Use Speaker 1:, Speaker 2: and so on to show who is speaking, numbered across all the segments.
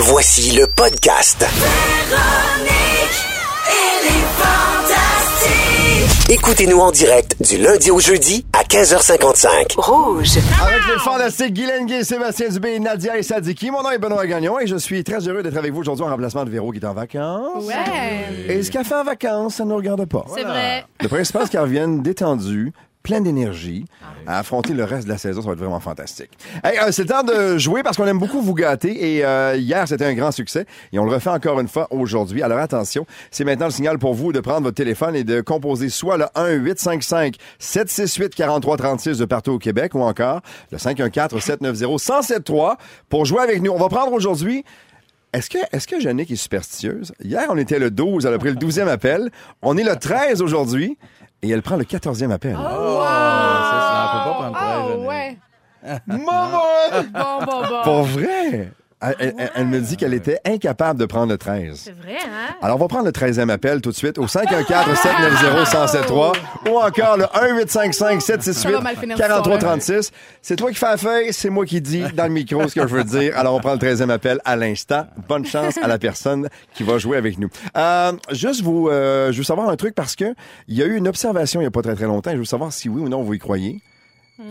Speaker 1: Voici le podcast. Écoutez-nous en direct du lundi au jeudi à 15h55.
Speaker 2: Rouge.
Speaker 3: Avec les fantastiques Guylaine Gay, Sébastien Dubé, Nadia et Sadiki. Mon nom est Benoît Gagnon et je suis très heureux d'être avec vous aujourd'hui en remplacement de Véro qui est en vacances.
Speaker 4: Ouais.
Speaker 3: Et ce qu'elle fait en vacances, ça ne nous regarde pas.
Speaker 4: C'est vrai.
Speaker 3: Le principal, c'est qu'elle revienne détendue, pleine d'énergie, à affronter le reste de la saison. Ça va être vraiment fantastique. Hey, euh, c'est le temps de jouer parce qu'on aime beaucoup vous gâter. Et euh, hier, c'était un grand succès. Et on le refait encore une fois aujourd'hui. Alors attention, c'est maintenant le signal pour vous de prendre votre téléphone et de composer soit le 1-855-768-4336 de partout au Québec ou encore le 514-790-1073 pour jouer avec nous. On va prendre aujourd'hui est-ce que, Jannick est superstitieuse? Hier, on était le 12, elle a pris le 12e appel. On est le 13 aujourd'hui et elle prend le 14e appel.
Speaker 4: Oh,
Speaker 5: ça, ça, on peut pas prendre
Speaker 4: Ah,
Speaker 5: 13 années.
Speaker 4: ouais.
Speaker 3: Maman!
Speaker 4: Bon, bon, bon.
Speaker 3: Pour vrai? Elle, elle- elle- elle me dit qu'elle était incapable de prendre le 13.
Speaker 4: C'est vrai, hein?
Speaker 3: Alors, on va prendre le 13e appel tout de suite au 514-790-1073 ou encore le
Speaker 4: Ça va mal finir ce
Speaker 3: 1-855-768-4336. C'est toi qui fais la feuille, c'est moi qui dis dans le micro ce que je veux dire. Alors, on prend le 13e appel à l'instant. Bonne chance à la personne qui va jouer avec nous. Euh, juste vous, euh, je veux savoir un truc parce que il y a eu une observation il n'y a pas très très longtemps et je veux savoir si oui ou non vous y croyez.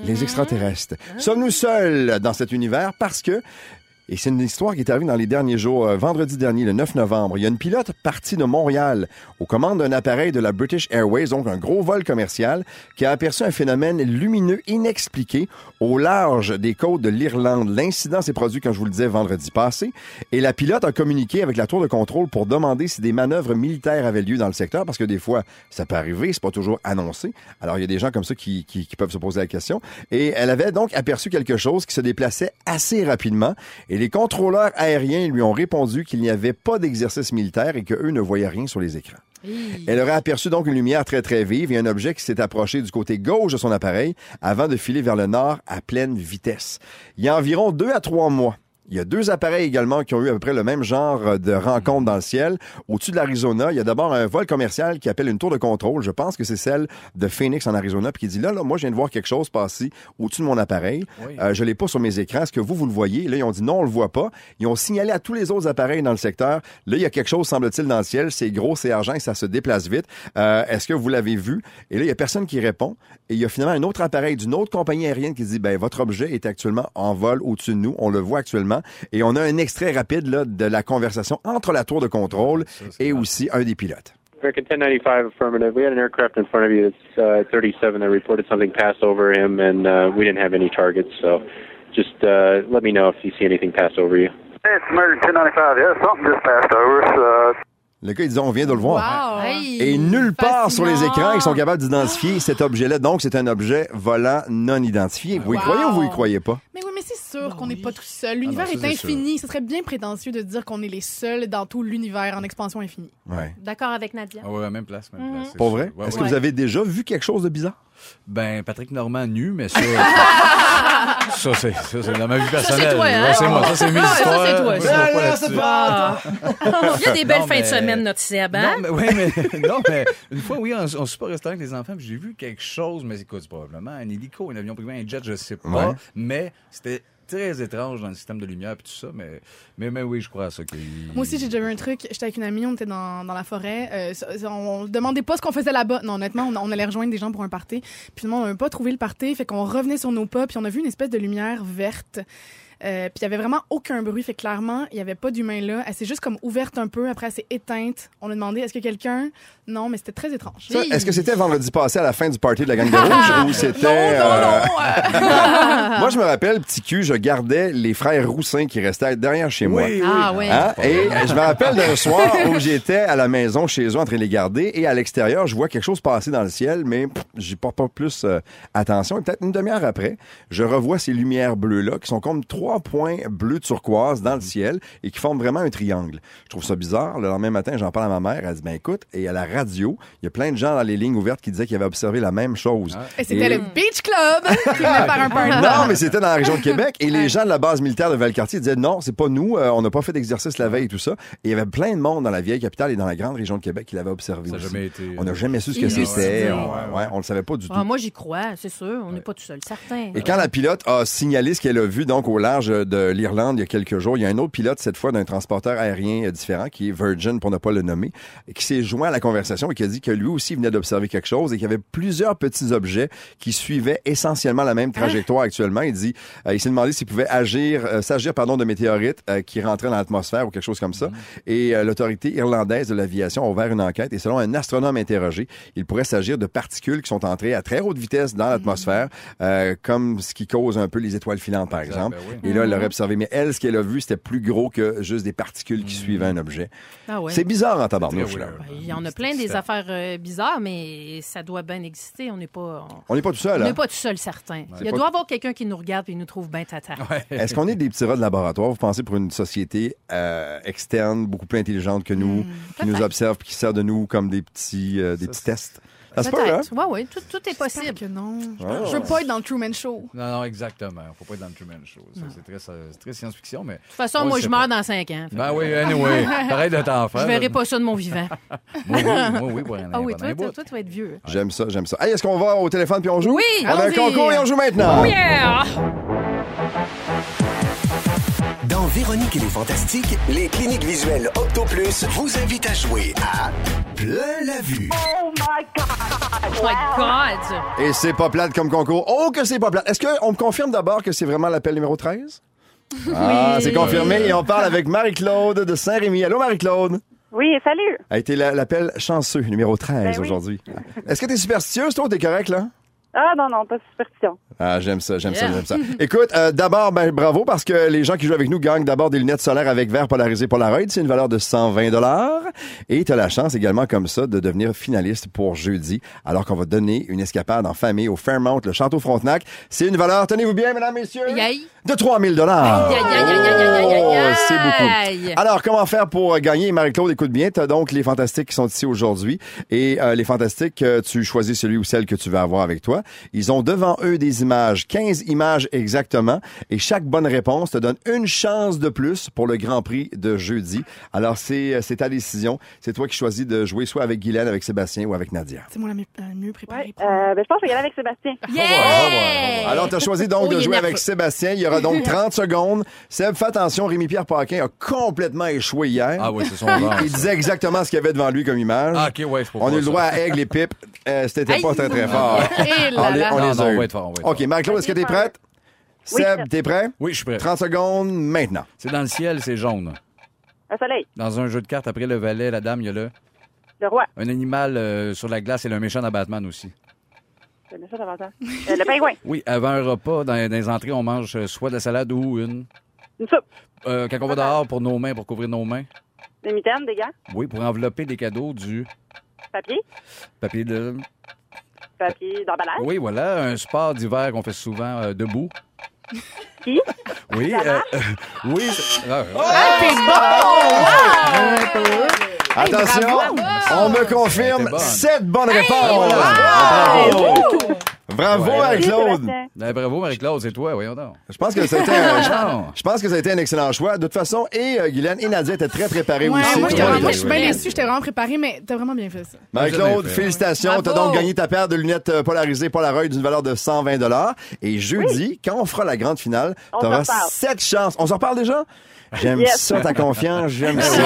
Speaker 3: Les extraterrestres. Sommes-nous seuls dans cet univers parce que et c'est une histoire qui est arrivée dans les derniers jours. Euh, vendredi dernier, le 9 novembre, il y a une pilote partie de Montréal aux commandes d'un appareil de la British Airways, donc un gros vol commercial, qui a aperçu un phénomène lumineux inexpliqué au large des côtes de l'Irlande. L'incident s'est produit, comme je vous le disais, vendredi passé. Et la pilote a communiqué avec la tour de contrôle pour demander si des manœuvres militaires avaient lieu dans le secteur, parce que des fois, ça peut arriver, c'est pas toujours annoncé. Alors, il y a des gens comme ça qui, peuvent se poser la question. Et elle avait donc aperçu quelque chose qui se déplaçait assez rapidement. Les contrôleurs aériens lui ont répondu qu'il n'y avait pas d'exercice militaire et qu'eux ne voyaient rien sur les écrans. Elle aurait aperçu donc une lumière très très vive et un objet qui s'est approché du côté gauche de son appareil avant de filer vers le nord à pleine vitesse. Il y a environ deux à trois mois. Il y a deux appareils également qui ont eu à peu près le même genre de rencontre dans le ciel. Au-dessus de l'Arizona, il y a d'abord un vol commercial qui appelle une tour de contrôle. Je pense que c'est celle de Phoenix en Arizona, puis qui dit là, là, moi, je viens de voir quelque chose passer au-dessus de mon appareil. Euh, je l'ai pas sur mes écrans. Est-ce que vous, vous le voyez? Là, ils ont dit non, on le voit pas. Ils ont signalé à tous les autres appareils dans le secteur. Là, il y a quelque chose, semble-t-il, dans le ciel. C'est gros, c'est argent et ça se déplace vite. Euh, Est-ce que vous l'avez vu? Et là, il y a personne qui répond. Et il y a finalement un autre appareil d'une autre compagnie aérienne qui dit, ben, votre objet est actuellement en vol au-dessus de nous. On le voit actuellement. Et on a un extrait rapide, là, de la conversation entre la tour de contrôle et aussi un des pilotes.
Speaker 6: American 1095 affirmative. We had an aircraft in front of you that's uh, 37 that reported something pass over him, and uh, we didn't have any targets. So just uh, let me know if you see anything pass over you.
Speaker 7: It's American 1095. Yeah, something just passed over us.
Speaker 3: Le gars, il dit, on vient de le voir.
Speaker 4: Wow.
Speaker 3: Et nulle part sur les écrans, ils sont capables d'identifier cet objet-là. Donc, c'est un objet volant non identifié. Vous y
Speaker 4: Wow.
Speaker 3: croyez ou vous y croyez pas?
Speaker 4: Mais oui, mais c'est sûr qu'on n'est pas tout seul. L'univers
Speaker 5: Ah ça,
Speaker 4: est infini. Ce serait bien prétentieux de dire qu'on est les seuls dans tout l'univers en expansion infinie.
Speaker 3: Ouais.
Speaker 8: D'accord avec Nadia.
Speaker 5: Ah ouais, même place, même place.
Speaker 3: Pour
Speaker 5: sûr.
Speaker 3: vrai?
Speaker 5: Ouais,
Speaker 3: Est-ce
Speaker 5: ouais.
Speaker 3: que vous avez déjà vu quelque chose de bizarre?
Speaker 5: Ben, Patrick Normand nu, mais ça. ça, c'est, ça, c'est dans ma vie personnelle.
Speaker 8: c'est toi, hein?
Speaker 5: Ouais, c'est moi. Ça, c'est mes
Speaker 8: Ah, ça,
Speaker 5: histoires.
Speaker 8: c'est toi, ça.
Speaker 5: vois pas là-dessus.
Speaker 8: Ah. Il y a des belles
Speaker 5: Non,
Speaker 8: fins de semaine, notre Seb, hein?
Speaker 5: Non, mais, ouais, mais, non, mais une fois, oui, on, on se pas restaurant avec les enfants, puis j'ai vu quelque chose, mais écoute, c'est probablement un hélico, un avion privé, un jet, je sais pas.
Speaker 3: Ouais.
Speaker 5: Mais c'était très étrange dans le système de lumière et tout ça, mais, mais, mais oui, je crois à ça. qu'il-
Speaker 4: Moi aussi, j'ai déjà vu un truc. J'étais avec une amie, on était dans, dans la forêt. Euh, on demandait pas ce qu'on faisait là-bas. Non, honnêtement, on, allait rejoindre des gens pour un party. Puis finalement, on n'avait pas trouvé le party. Fait qu'on revenait sur nos pas, puis on a vu une espèce de lumière verte. Euh, puis il y avait vraiment aucun bruit. Fait que clairement, il y avait pas d'humain là. Elle s'est juste comme ouverte un peu. Après, elle s'est éteinte. On a demandé est-ce que quelqu'un? Non, mais c'était très étrange.
Speaker 3: Ça, Est-ce que c'était vendredi passé à la fin du party de la gang de rouge ou c'était...
Speaker 4: Non, non,
Speaker 3: euh,
Speaker 4: non.
Speaker 3: Moi, je me rappelle, petit cul, je gardais les frères Roussin qui restaient derrière chez moi.
Speaker 8: Ah, oui.
Speaker 3: Hein? Et je me rappelle d'un soir où j'étais à la maison chez eux en train de les garder et à l'extérieur, je vois quelque chose passer dans le ciel, mais pff, j'y porte pas plus euh, attention. Et peut-être une demi-heure après, je revois ces lumières bleues-là qui sont comme trois points bleus turquoise dans le ciel et qui forment vraiment un triangle. Je trouve ça bizarre. Le lendemain matin, j'en parle à ma mère. Elle dit, ben écoute, et à la radio, il y a plein de gens dans les lignes ouvertes qui disaient qu'ils avaient observé la même chose.
Speaker 4: Et c'était
Speaker 3: Et-
Speaker 4: le Beach Club qui faire un party.
Speaker 3: non, mais c'était dans la région de Québec. Et les gens de la base militaire de Valcartier disaient non, c'est pas nous, euh, on n'a pas fait d'exercice la veille et tout ça. Et il y avait plein de monde dans la vieille capitale et dans la grande région de Québec qui l'avait observé.
Speaker 5: Ça jamais été.
Speaker 3: On n'a jamais su ce que c'était. On,
Speaker 5: Ouais,
Speaker 3: on le savait pas du tout.
Speaker 8: Ah, moi, j'y crois, c'est sûr. On n'est pas tout seul, certain.
Speaker 3: Et quand la pilote a signalé ce qu'elle a vu donc au large large de l'Irlande il y a quelques jours. Il y a un autre pilote, cette fois d'un transporteur aérien différent, qui est Virgin, pour ne pas le nommer, qui s'est joint à la conversation et qui a dit que lui aussi venait d'observer quelque chose et qu'il y avait plusieurs petits objets qui suivaient essentiellement la même trajectoire actuellement. Il dit, euh, il s'est demandé s'il pouvait agir, euh, s'agir, pardon, de météorites euh, qui rentraient dans l'atmosphère ou quelque chose comme ça. Et l'autorité irlandaise de l'aviation a ouvert une enquête et selon un astronome interrogé, il pourrait s'agir de particules qui sont entrées à très haute vitesse dans l'atmosphère, comme ce qui cause un peu les étoiles filantes, par exemple.
Speaker 5: ben oui.
Speaker 3: Et là, elle l'aurait observé. Mais elle, ce qu'elle a vu, c'était plus gros que juste des particules qui suivaient un objet.
Speaker 8: Ah ouais.
Speaker 3: C'est bizarre en tabarnouche, là.
Speaker 8: Ben, Il y en a plein des affaires euh, bizarres, mais ça doit bien exister. On n'est pas, on-
Speaker 3: n'est pas tout seul,
Speaker 8: on
Speaker 3: hein?
Speaker 8: n'est pas tout seul, certain. Il y a
Speaker 3: pas-
Speaker 8: doit y avoir quelqu'un qui nous regarde et nous trouve bien tata.
Speaker 3: Est-ce qu'on est des petits rats de laboratoire, vous pensez, pour une société euh, externe, beaucoup plus intelligente que nous, qui nous observe qui sert de nous comme des petits, euh, des petits tests? Ça se peut, hein?
Speaker 8: Peut-être. Oui, oui, tout, tout est possible.
Speaker 4: que non. Je veux pas être dans le Truman Show.
Speaker 5: Non, non, exactement. Faut pas être dans le Truman Show. Ça, C'est très, c'est très science-fiction, mais.
Speaker 8: De toute façon,
Speaker 5: On
Speaker 8: moi, je meurs
Speaker 5: pas.
Speaker 8: dans cinq ans. Fait
Speaker 5: Ben oui, anyway. Pareil de t'en faire.
Speaker 8: Je verrai pas ça de mon vivant.
Speaker 5: Moi, oui, moi, oui, pour un
Speaker 8: Ah oui, toi, tu vas être vieux.
Speaker 3: J'aime ça, j'aime ça. Hey, est-ce qu'on va au téléphone puis on joue?
Speaker 8: Oui,
Speaker 3: On a un concours et on joue maintenant.
Speaker 8: Oh yeah!
Speaker 1: Dans Véronique et les Fantastiques, les cliniques visuelles Octoplus vous invitent à jouer à Plein la vue.
Speaker 8: Oh my God!
Speaker 3: Et c'est pas plate comme concours. Oh, que c'est pas plate. Est-ce qu'on me confirme d'abord que c'est vraiment l'appel numéro 13? Ah, c'est confirmé. Et on parle avec Marie-Claude de Saint-Rémy. Allô, Marie-Claude?
Speaker 7: Oui, salut.
Speaker 3: A été la- l'appel chanceux, numéro 13
Speaker 7: Ben oui.
Speaker 3: aujourd'hui. Est-ce que t'es superstitieuse, toi, ou t'es correct, là?
Speaker 7: Ah non, non, pas de superstition.
Speaker 3: Ah, j'aime ça, j'aime ça, j'aime ça. Écoute, euh, d'abord, ben, bravo parce que les gens qui jouent avec nous gagnent d'abord des lunettes solaires avec verre polarisé Polaroid. C'est une valeur de 120 dollars. Et tu as la chance également comme ça de devenir finaliste pour jeudi, alors qu'on va donner une escapade en famille au Fairmount, le Château Frontenac. C'est une valeur, tenez-vous bien, mesdames, messieurs,
Speaker 8: Yay!
Speaker 3: de 3000 dollars. Oh, c'est beaucoup. Alors, comment faire pour gagner? Marie-Claude, écoute bien, tu as donc les Fantastiques qui sont ici aujourd'hui. Et euh, les Fantastiques, euh, tu choisis celui ou celle que tu veux avoir avec toi. Ils ont devant eux des images, 15 images exactement. Et chaque bonne réponse te donne une chance de plus pour le Grand Prix de jeudi. Alors, c'est euh, c'est ta décision. C'est toi qui choisis de jouer soit avec Guylaine, avec Sébastien ou avec Nadia.
Speaker 4: C'est moi la mieux, préparée.
Speaker 7: Ouais, euh, ben, je pense que je vais y aller avec Sébastien.
Speaker 8: Yeah!
Speaker 3: Alors, tu as choisi donc
Speaker 8: Oh,
Speaker 3: de
Speaker 8: il
Speaker 3: jouer avec Sébastien. Il y aura donc 30 secondes. Seb, fais attention, Rémi-Pierre Paquin a complètement échoué hier.
Speaker 5: Ah oui, c'est son genre.
Speaker 3: Il disait exactement ce qu'il y avait devant lui comme image.
Speaker 5: Ah, OK, ouais, je
Speaker 3: on a eu le droit à Aigle et Pipe. Euh, C'était pas très, très fort.
Speaker 4: Là
Speaker 3: on les,
Speaker 4: là.
Speaker 3: on les
Speaker 5: non,
Speaker 3: a
Speaker 5: on
Speaker 3: eu.
Speaker 5: va être fort, on va être
Speaker 3: OK, Marc-Claude, est-ce que t'es prête?
Speaker 7: Oui,
Speaker 3: Seb, t'es prêt?
Speaker 5: Oui, je suis prêt.
Speaker 3: 30 secondes maintenant.
Speaker 5: C'est dans le ciel, c'est jaune.
Speaker 7: Un soleil,
Speaker 5: Dans un jeu de cartes, après le valet, la dame, il y a le,
Speaker 7: le roi,
Speaker 5: un animal euh, sur la glace et le méchant dans Batman aussi.
Speaker 7: le méchant. Euh, le pingouin,
Speaker 5: Oui, avant un repas, dans, dans les entrées, on mange euh, soit de la salade ou une.
Speaker 7: une soupe,
Speaker 5: Euh, quand on va dehors pour nos mains, pour couvrir nos mains.
Speaker 7: des mitaines, des gants,
Speaker 5: Oui, pour envelopper des cadeaux, du
Speaker 7: papier,
Speaker 5: papier de.
Speaker 7: Papier d'emballage,
Speaker 5: Oui, voilà, un sport d'hiver qu'on fait souvent euh, debout.
Speaker 7: Qui?
Speaker 5: Oui, euh, oui. c'est- ah,
Speaker 3: Attention, on me confirme
Speaker 5: C'était bonne.
Speaker 3: 7 bonnes réponses.
Speaker 8: wow!
Speaker 3: Bravo. Bravo,
Speaker 5: Ouais.
Speaker 3: Marie-Claude.
Speaker 5: Ben, bravo, Marie-Claude, c'est toi, voyons donc.
Speaker 3: Je pense que ça a été un, je pense que ça a été un excellent choix. De toute façon, et euh, Guylaine et Nadia étaient très préparés
Speaker 4: Ouais,
Speaker 3: aussi.
Speaker 4: moi, j'étais vraiment- je suis bien déçue. J'étais vraiment préparée, mais t'as vraiment bien fait ça.
Speaker 3: Marie-Claude, félicitations. T'as
Speaker 8: Bravo.
Speaker 3: donc gagné ta paire de lunettes euh, polarisées Polaroid d'une valeur de 120 Et jeudi, quand on fera la grande finale,
Speaker 7: On
Speaker 3: t'auras
Speaker 7: s'en reparle.
Speaker 3: sept chances. On s'en reparle déjà? J'aime
Speaker 7: Yes.
Speaker 3: ça, ta confiance. J'aime ça.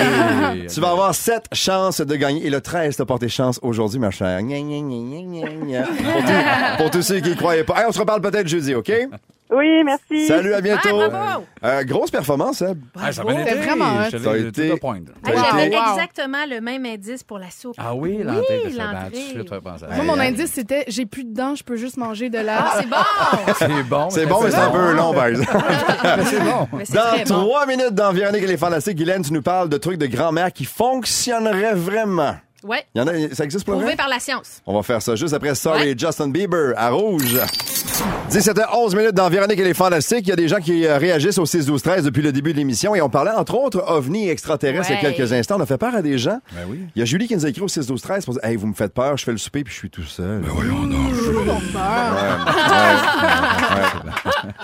Speaker 5: Oui.
Speaker 3: Tu vas avoir sept chances de gagner. Et le 13 t'a porté chance aujourd'hui, ma chère. Gna, gna, gna, gna, gna, gna. Pour, tous- pour tous ceux qui ne croyaient pas. Hey, on se reparle peut-être jeudi, OK?
Speaker 7: Oui, merci.
Speaker 3: Salut, à bientôt.
Speaker 8: Bravo.
Speaker 3: Euh, grosse performance, Seb.
Speaker 5: Ah, ça a
Speaker 8: Bravo.
Speaker 5: bien été.
Speaker 4: C'était vraiment
Speaker 3: Ça a
Speaker 5: l'ai-
Speaker 3: été-
Speaker 5: tout à point.
Speaker 3: Ça
Speaker 8: Hey,
Speaker 3: a
Speaker 8: J'avais exactement le même indice pour la soupe.
Speaker 5: Ah oui,
Speaker 8: Oui,
Speaker 5: l'entrée. Ben,
Speaker 8: l'entrée.
Speaker 4: Moi, mon indice, c'était j'ai plus de dents, je peux juste manger de la.
Speaker 8: Ah, c'est bon!
Speaker 5: C'est bon.
Speaker 3: C'est bon, mais c'est un peu long, par exemple.
Speaker 5: C'est bon.
Speaker 3: Dans trois minutes dans Véronique et les Fantastiques, Guylaine, tu nous parles de trucs de grand-mère qui fonctionneraient vraiment.
Speaker 8: Ouais,
Speaker 3: Il y en a, ça existe pour vrai?
Speaker 8: prouvé par la science.
Speaker 3: On va faire ça juste après Sorry
Speaker 8: Ouais.
Speaker 3: Justin Bieber à Rouge. 17h11 minutes dans Véronique et les Fantastiques. Il y a des gens qui euh, réagissent au 6 12 13 depuis le début de l'émission et on parlait entre autres ovnis extraterrestres il y a quelques instants. On a fait peur à des gens.
Speaker 5: Ben oui.
Speaker 3: Il y a Julie qui nous a écrit au 6 12 13 pour dire Hey, vous me faites peur, je fais le souper puis je suis tout seul.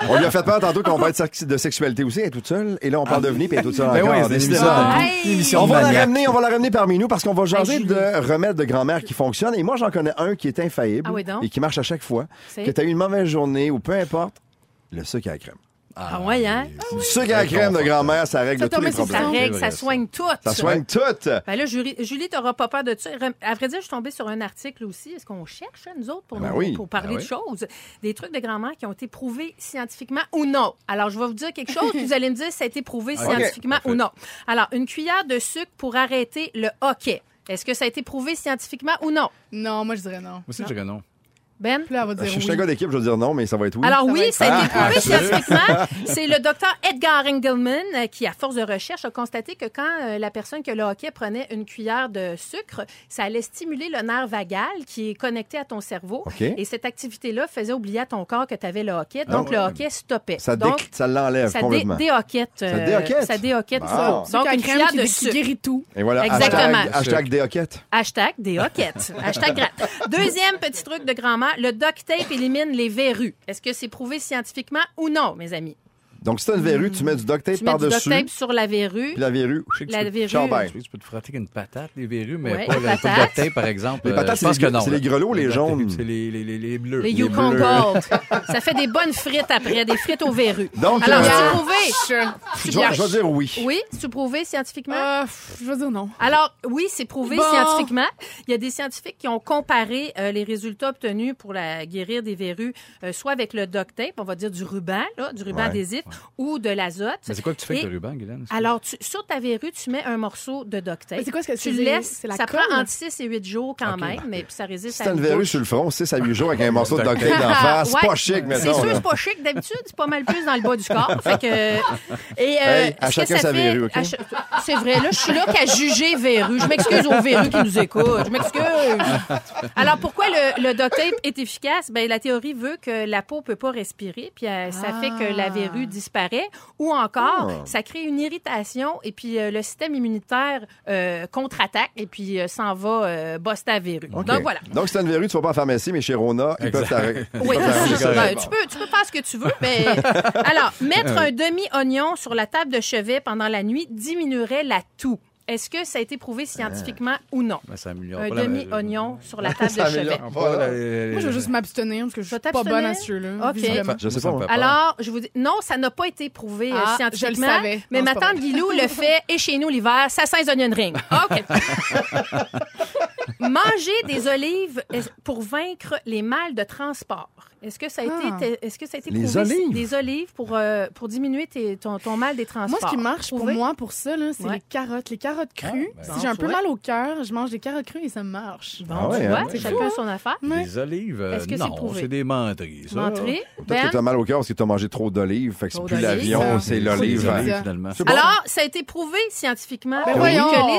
Speaker 3: On lui a fait peur tantôt qu'on de sex- de sexualité aussi, elle est toute seule. Et là, on parle d'ovnis puis elle est toute seule
Speaker 5: Ben
Speaker 3: encore.
Speaker 5: oui! Émission
Speaker 3: On
Speaker 5: de
Speaker 3: va la ramener, on va la ramener parmi nous parce qu'on va jaser. De remèdes de grand-mère qui fonctionnent. Et moi, j'en connais un qui est infaillible
Speaker 8: Ah oui, donc?
Speaker 3: et qui marche à chaque fois. Que tu as eu une mauvaise journée ou peu importe, le sucre à la crème.
Speaker 8: Ah ouais, hein?
Speaker 3: Du sucre à la crème de grand-mère, ça règle
Speaker 4: Ça
Speaker 3: tous les
Speaker 4: sur
Speaker 8: Ça
Speaker 3: problèmes.
Speaker 8: règle, ça soigne tout.
Speaker 3: Ça soigne tout.
Speaker 8: Ben là, Julie, Julie t'auras pas peur de ça. À vrai dire, je suis tombée sur un article aussi. Est-ce qu'on cherche, hein, nous autres, pour,
Speaker 3: Ben
Speaker 8: nous-
Speaker 3: oui.
Speaker 8: pour parler
Speaker 5: Ben
Speaker 8: de
Speaker 5: oui.
Speaker 8: choses? Des trucs de grand-mère qui ont été prouvés scientifiquement ou non. Alors, je vais vous dire quelque chose, puis vous allez me dire si ça a été prouvé scientifiquement ou non. Alors, une cuillère de sucre pour arrêter le hockey. Est-ce que ça a été prouvé scientifiquement ou non?
Speaker 4: Non, moi, je dirais non.
Speaker 5: Moi aussi, je dirais non.
Speaker 8: Ben?
Speaker 4: Puis là, elle va dire
Speaker 3: Je
Speaker 4: oui.
Speaker 3: suis un gars d'équipe, je vais dire non, mais ça va être oui.
Speaker 8: Alors oui, ça a été
Speaker 3: Ah,
Speaker 8: prouvé
Speaker 3: ah,
Speaker 8: scientifiquement. C'est le docteur Edgar Engelman euh, qui, à force de recherche, a constaté que quand euh, la personne qui a le hockey prenait une cuillère de sucre, ça allait stimuler le nerf vagal qui est connecté à ton cerveau. Et cette activité-là faisait oublier à ton corps que tu avais le hockey.
Speaker 3: Ah
Speaker 8: Donc,
Speaker 5: ouais.
Speaker 8: le hockey stoppait.
Speaker 3: Ça,
Speaker 8: Donc,
Speaker 3: ça l'enlève
Speaker 8: ça dé
Speaker 3: complètement.
Speaker 8: déhoquette.
Speaker 3: Ça
Speaker 8: euh,
Speaker 3: déhoquette?
Speaker 8: Ça déhoquette ça.
Speaker 4: Sucre
Speaker 8: Donc,
Speaker 4: à
Speaker 8: une cuillère de
Speaker 4: qui
Speaker 8: sucre.
Speaker 4: guérit tout.
Speaker 3: Et voilà,
Speaker 8: Exactement.
Speaker 3: hashtag, hashtag déhoquette.
Speaker 8: Hashtag des hoquettes. Hashtag gratte. Deuxième petit truc de grand-mère, le duct tape élimine les verrues? Est-ce que c'est prouvé scientifiquement ou non, mes amis?
Speaker 3: Donc, si t'as une verrue, tu mets du duct tape
Speaker 8: Tu mets du duct
Speaker 3: par-dessus,
Speaker 8: tape sur la verrue.
Speaker 3: puis la verrue,
Speaker 5: Je sais que
Speaker 8: La
Speaker 5: tu peux-
Speaker 8: verrue.
Speaker 3: ciao, bye.
Speaker 5: je sais que tu peux te frotter avec une patate, les verrues, mais
Speaker 8: Ouais,
Speaker 5: pas le
Speaker 8: patate.
Speaker 5: de duct tape, par exemple.
Speaker 3: Les
Speaker 5: Euh,
Speaker 3: patates,
Speaker 5: je
Speaker 3: c'est les-
Speaker 5: que non.
Speaker 3: c'est les grelots, les jaunes.
Speaker 5: C'est les, les, les, les bleus.
Speaker 8: Les
Speaker 3: Les
Speaker 8: Yukon
Speaker 3: bleus.
Speaker 8: Gold. Ça fait des bonnes frites après, des frites aux verrues.
Speaker 3: Donc,
Speaker 8: Alors,
Speaker 3: euh,
Speaker 8: c'est prouvé.
Speaker 3: je vais, je vais dire oui.
Speaker 8: Oui, c'est prouvé scientifiquement?
Speaker 4: Euh, pff, je vais dire non.
Speaker 8: Alors, oui, c'est prouvé
Speaker 4: Bon.
Speaker 8: scientifiquement. Il y a des scientifiques qui ont comparé euh, les résultats obtenus pour la guérir des verrues, euh, soit avec le duct tape, on va dire du ruban, là, du ruban
Speaker 3: Ouais.
Speaker 8: adhésif, ou de l'azote.
Speaker 5: Mais c'est quoi que tu fais avec le ruban, Guylaine?
Speaker 8: Alors, tu- sur ta verrue, tu mets un morceau de duct tape.
Speaker 4: Mais c'est quoi ce que
Speaker 8: Tu
Speaker 4: c'est?
Speaker 8: le laisses,
Speaker 4: C'est la
Speaker 8: ça
Speaker 4: colle?
Speaker 8: prend entre 6 et 8 jours quand même, mais puis ça résiste
Speaker 3: Si
Speaker 8: à
Speaker 3: t'as une verrue sur le front, 6 à 8 jours avec un morceau de duct tape d'en face, c'est pas chic,
Speaker 8: C'est
Speaker 3: mettons.
Speaker 8: sûr, c'est pas chic. D'habitude, c'est pas mal plus dans le bas du corps. Fait que, et, euh,
Speaker 3: Hey, à chacun
Speaker 8: ça
Speaker 3: sa
Speaker 8: fait-
Speaker 3: verrue, OK?
Speaker 8: C'est vrai, là, je suis là qu'à juger verrues. Je m'excuse aux verrues qui nous écoutent. Je m'excuse. Alors, pourquoi le, le duct tape est efficace? Ben, la théorie veut que la peau peut pas respirer, puis euh, ça fait que la verrue disparaît. Ou encore,
Speaker 3: Ah.
Speaker 8: ça crée une irritation, et puis euh, le système immunitaire euh, contre-attaque, et puis euh, s'en va euh, bosser ta verrue. Donc, voilà.
Speaker 3: Donc, si t'as une verrue, tu vas pas en pharmacie, mais chez Rona, ils peuvent t'arrêter.
Speaker 8: Oui. Ben, tu, peux, tu peux faire ce que tu veux, mais... Alors, mettre un demi-oignon sur la table de chevet pendant la nuit diminuerait la toux. Est-ce que ça a été prouvé scientifiquement ou non?
Speaker 5: Ben, ça
Speaker 8: Un
Speaker 5: pas la-
Speaker 8: demi-oignon sur la table de chevet.
Speaker 3: améliore
Speaker 5: Pas la-
Speaker 4: Moi, je vais juste m'abstenir parce que je suis pas bonne à ce jeu-là.
Speaker 8: OK.
Speaker 3: Je sais pas.
Speaker 8: Alors, je vous dis, non, ça n'a pas été prouvé euh,
Speaker 4: Ah,
Speaker 8: scientifiquement.
Speaker 4: je le savais.
Speaker 8: Mais
Speaker 4: Non,
Speaker 8: ma tante. Guilou le fait, et chez nous l'hiver, ça sent les onion ring. OK. Manger des olives est- pour vaincre les mâles de transport. Est-ce que ça a été,
Speaker 4: Ah.
Speaker 8: est-ce que ça a été
Speaker 3: Les
Speaker 8: prouvé?
Speaker 3: olives?
Speaker 8: Des olives pour, euh, pour diminuer tes- ton, ton mal des transports?
Speaker 4: Moi, ce qui marche pour moi, pour ça, là, c'est
Speaker 8: Ouais.
Speaker 4: les carottes. Les carottes crues.
Speaker 5: ben,
Speaker 4: si j'ai un peu mal au cœur, je mange des carottes crues et ça marche.
Speaker 8: Bon,
Speaker 3: Ah ouais,
Speaker 8: tu
Speaker 3: hein?
Speaker 8: vois,
Speaker 3: Ouais.
Speaker 8: chacun son affaire.
Speaker 5: Les olives, euh,
Speaker 8: Est-ce que c'est
Speaker 5: non, c'est des menteries, ça.
Speaker 8: Menterie.
Speaker 3: Peut-être
Speaker 8: Ben?
Speaker 3: que t'as mal au cœur parce que t'as mangé trop d'olives. Fait que c'est plus l'avion, c'est l'olive. hein.
Speaker 8: Alors, ça a été prouvé scientifiquement
Speaker 4: Ben
Speaker 8: que